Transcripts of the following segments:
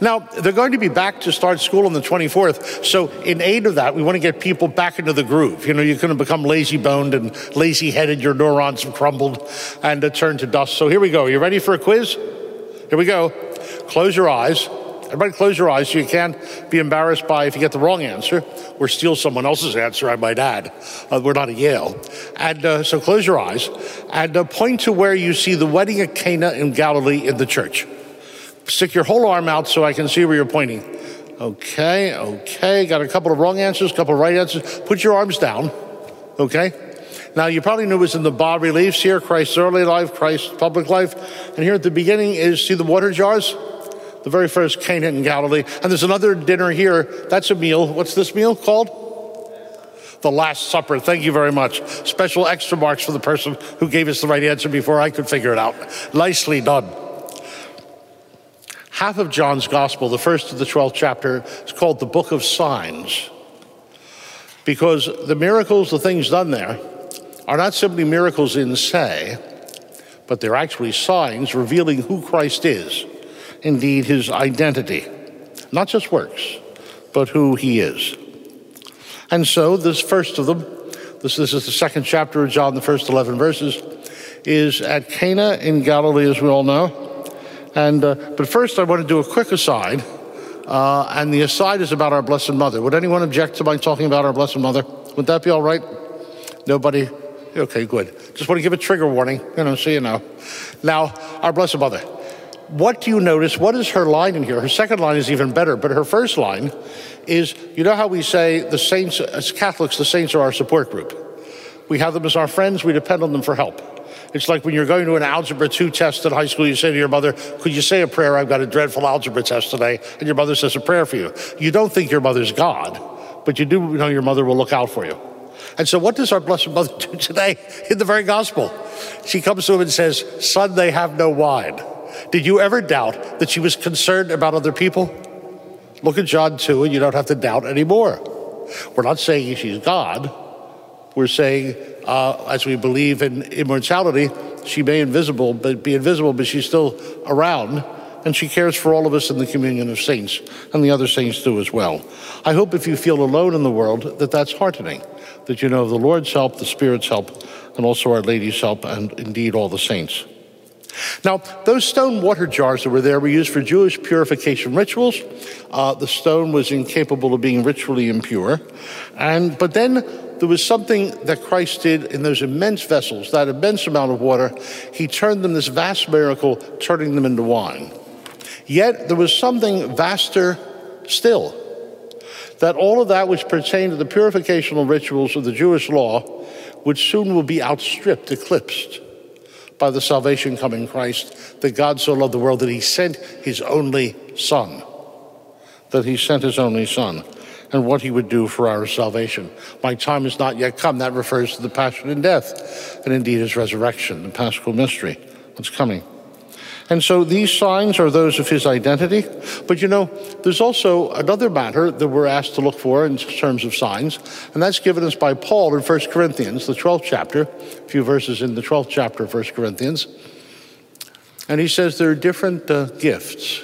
Now, they're going to be back to start school on the 24th. So, in aid of that, we want to get people back into the groove. You know, you're going to become lazy boned and lazy headed. Your neurons have crumbled and uh, turned to dust. So, here we go. Are You ready for a quiz? Here we go. Close your eyes. Everybody, close your eyes so you can't be embarrassed by if you get the wrong answer or steal someone else's answer, I might add. Uh, we're not at Yale. And uh, so close your eyes and uh, point to where you see the wedding at Cana in Galilee in the church. Stick your whole arm out so I can see where you're pointing. Okay, okay. Got a couple of wrong answers, a couple of right answers. Put your arms down. Okay? Now, you probably knew it was in the bas reliefs here Christ's early life, Christ's public life. And here at the beginning is see the water jars? The very first Cana in Galilee. And there's another dinner here. That's a meal. What's this meal called? The Last Supper. Thank you very much. Special extra marks for the person who gave us the right answer before I could figure it out. Nicely done half of John's gospel, the first of the 12th chapter, is called the Book of Signs. Because the miracles, the things done there, are not simply miracles in say, but they're actually signs revealing who Christ is, indeed, his identity. Not just works, but who he is. And so, this first of them, this, this is the second chapter of John, the first 11 verses, is at Cana in Galilee, as we all know. And, uh, but first, I want to do a quick aside. Uh, and the aside is about our Blessed Mother. Would anyone object to my talking about our Blessed Mother? Would that be all right? Nobody? Okay, good. Just want to give a trigger warning, you know, so you know. Now, our Blessed Mother. What do you notice? What is her line in here? Her second line is even better, but her first line is you know how we say the saints, as Catholics, the saints are our support group. We have them as our friends, we depend on them for help. It's like when you're going to an Algebra 2 test at high school, you say to your mother, Could you say a prayer? I've got a dreadful algebra test today. And your mother says a prayer for you. You don't think your mother's God, but you do know your mother will look out for you. And so, what does our Blessed Mother do today in the very gospel? She comes to him and says, Son, they have no wine. Did you ever doubt that she was concerned about other people? Look at John 2, and you don't have to doubt anymore. We're not saying she's God. We're saying uh, as we believe in immortality, she may invisible, but be invisible, but she's still around, and she cares for all of us in the communion of saints, and the other saints do as well. I hope if you feel alone in the world, that that's heartening, that you know the Lord's help, the Spirit's help, and also Our Lady's help, and indeed all the saints. Now, those stone water jars that were there were used for Jewish purification rituals. Uh, the stone was incapable of being ritually impure. And, but then there was something that Christ did in those immense vessels, that immense amount of water. He turned them this vast miracle, turning them into wine. Yet there was something vaster still that all of that which pertained to the purificational rituals of the Jewish law, would soon will be outstripped, eclipsed by the salvation coming Christ, that God so loved the world that he sent his only Son. That he sent his only Son and what he would do for our salvation. My time has not yet come. That refers to the passion and death, and indeed his resurrection, the paschal mystery that's coming. And so these signs are those of his identity. But you know, there's also another matter that we're asked to look for in terms of signs, and that's given us by Paul in 1 Corinthians, the 12th chapter, a few verses in the 12th chapter of 1 Corinthians. And he says there are different uh, gifts,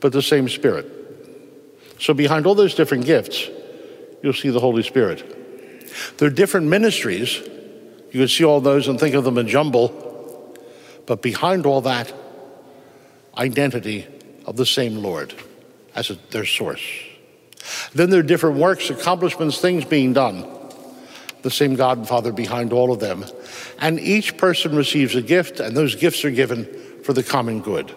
but the same Spirit. So, behind all those different gifts, you'll see the Holy Spirit. There are different ministries. You can see all those and think of them in jumble. But behind all that, identity of the same Lord as their source. Then there are different works, accomplishments, things being done. The same God and Father behind all of them. And each person receives a gift, and those gifts are given for the common good.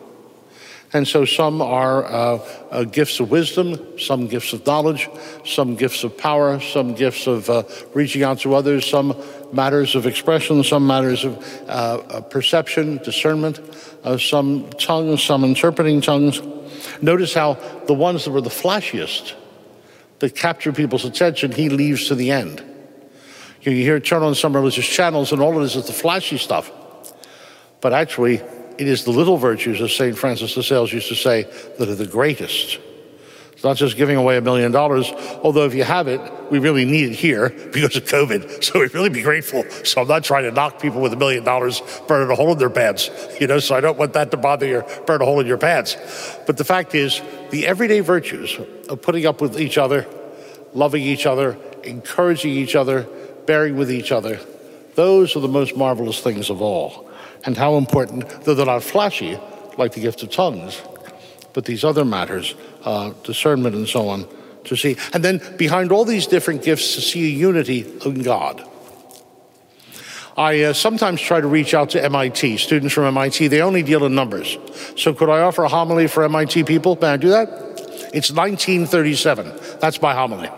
And so some are uh, uh, gifts of wisdom, some gifts of knowledge, some gifts of power, some gifts of uh, reaching out to others, some matters of expression, some matters of uh, perception, discernment, uh, some tongues, some interpreting tongues. Notice how the ones that were the flashiest, that capture people's attention, he leaves to the end. You hear turn on some religious channels, and all it is is the flashy stuff. But actually, it is the little virtues, as St. Francis de Sales used to say, that are the greatest. It's not just giving away a million dollars, although if you have it, we really need it here because of COVID. So we'd really be grateful. So I'm not trying to knock people with a million dollars burning a hole in their pants, you know, so I don't want that to bother you, burn a hole in your pants. But the fact is, the everyday virtues of putting up with each other, loving each other, encouraging each other, bearing with each other, those are the most marvelous things of all. And how important, though they're not flashy, like the gift of tongues, but these other matters, uh, discernment and so on, to see. And then behind all these different gifts, to see a unity in God. I uh, sometimes try to reach out to MIT, students from MIT. They only deal in numbers. So could I offer a homily for MIT people? May I do that? It's 1937. That's my homily.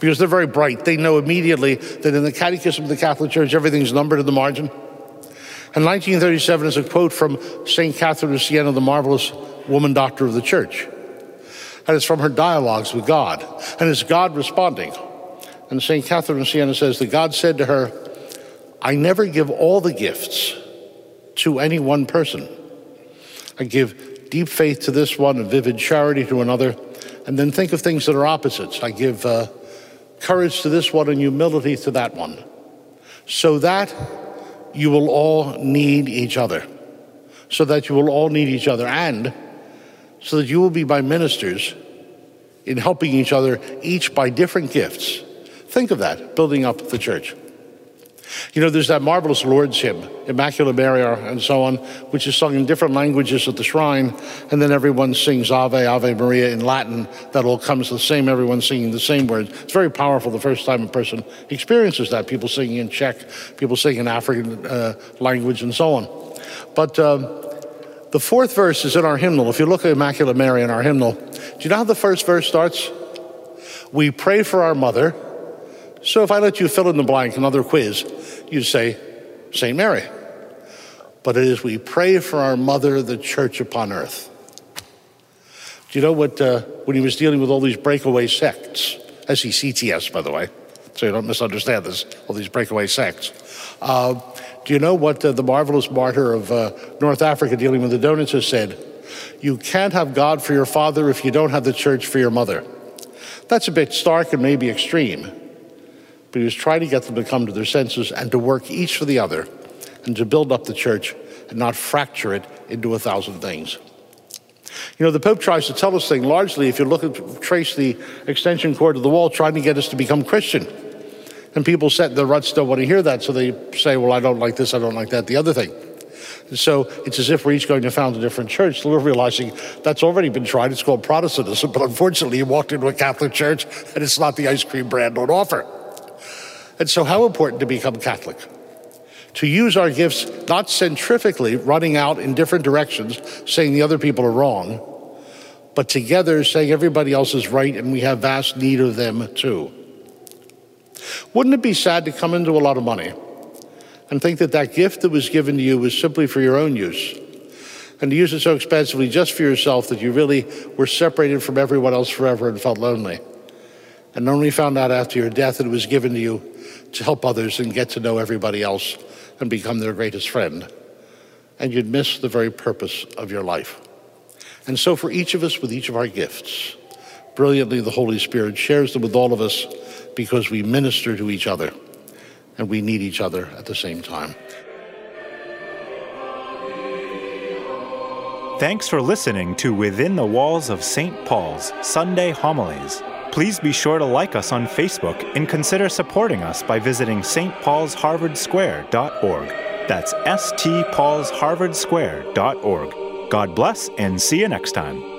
Because they're very bright. They know immediately that in the Catechism of the Catholic Church, everything's numbered in the margin. And 1937 is a quote from St. Catherine of Siena, the marvelous woman doctor of the church. And it's from her dialogues with God. And it's God responding. And St. Catherine of Siena says that God said to her, I never give all the gifts to any one person. I give deep faith to this one and vivid charity to another, and then think of things that are opposites. I give uh, courage to this one and humility to that one, so that you will all need each other, so that you will all need each other, and so that you will be my ministers in helping each other, each by different gifts. Think of that, building up the church. You know, there's that marvelous Lourdes hymn, Immaculate Mary, and so on, which is sung in different languages at the shrine, and then everyone sings Ave, Ave Maria in Latin. That all comes the same, everyone singing the same words. It's very powerful the first time a person experiences that. People singing in Czech, people singing in African uh, language, and so on. But um, the fourth verse is in our hymnal. If you look at Immaculate Mary in our hymnal, do you know how the first verse starts? We pray for our mother. So if I let you fill in the blank, another quiz, you'd say St. Mary. But it is we pray for our mother, the church upon earth. Do you know what, uh, when he was dealing with all these breakaway sects, S-E-C-T-S, by the way, so you don't misunderstand this, all these breakaway sects. Uh, do you know what uh, the marvelous martyr of uh, North Africa dealing with the Donatists has said? You can't have God for your father if you don't have the church for your mother. That's a bit stark and maybe extreme, but he was trying to get them to come to their senses and to work each for the other and to build up the church and not fracture it into a thousand things. You know, the Pope tries to tell us things largely, if you look at trace the extension cord of the wall, trying to get us to become Christian. And people set the ruts don't want to hear that, so they say, Well, I don't like this, I don't like that, the other thing. So it's as if we're each going to found a different church. We're realizing that's already been tried. It's called Protestantism, but unfortunately, you walked into a Catholic church and it's not the ice cream brand on offer. And so, how important to become Catholic? To use our gifts not centrifugally, running out in different directions, saying the other people are wrong, but together saying everybody else is right and we have vast need of them too. Wouldn't it be sad to come into a lot of money and think that that gift that was given to you was simply for your own use? And to use it so expensively just for yourself that you really were separated from everyone else forever and felt lonely. And only found out after your death that it was given to you to help others and get to know everybody else and become their greatest friend. And you'd miss the very purpose of your life. And so, for each of us, with each of our gifts, brilliantly the Holy Spirit shares them with all of us because we minister to each other and we need each other at the same time. Thanks for listening to Within the Walls of St. Paul's Sunday Homilies. Please be sure to like us on Facebook and consider supporting us by visiting stpaulsharvardsquare.org. That's stpaulsharvardsquare.org. God bless and see you next time.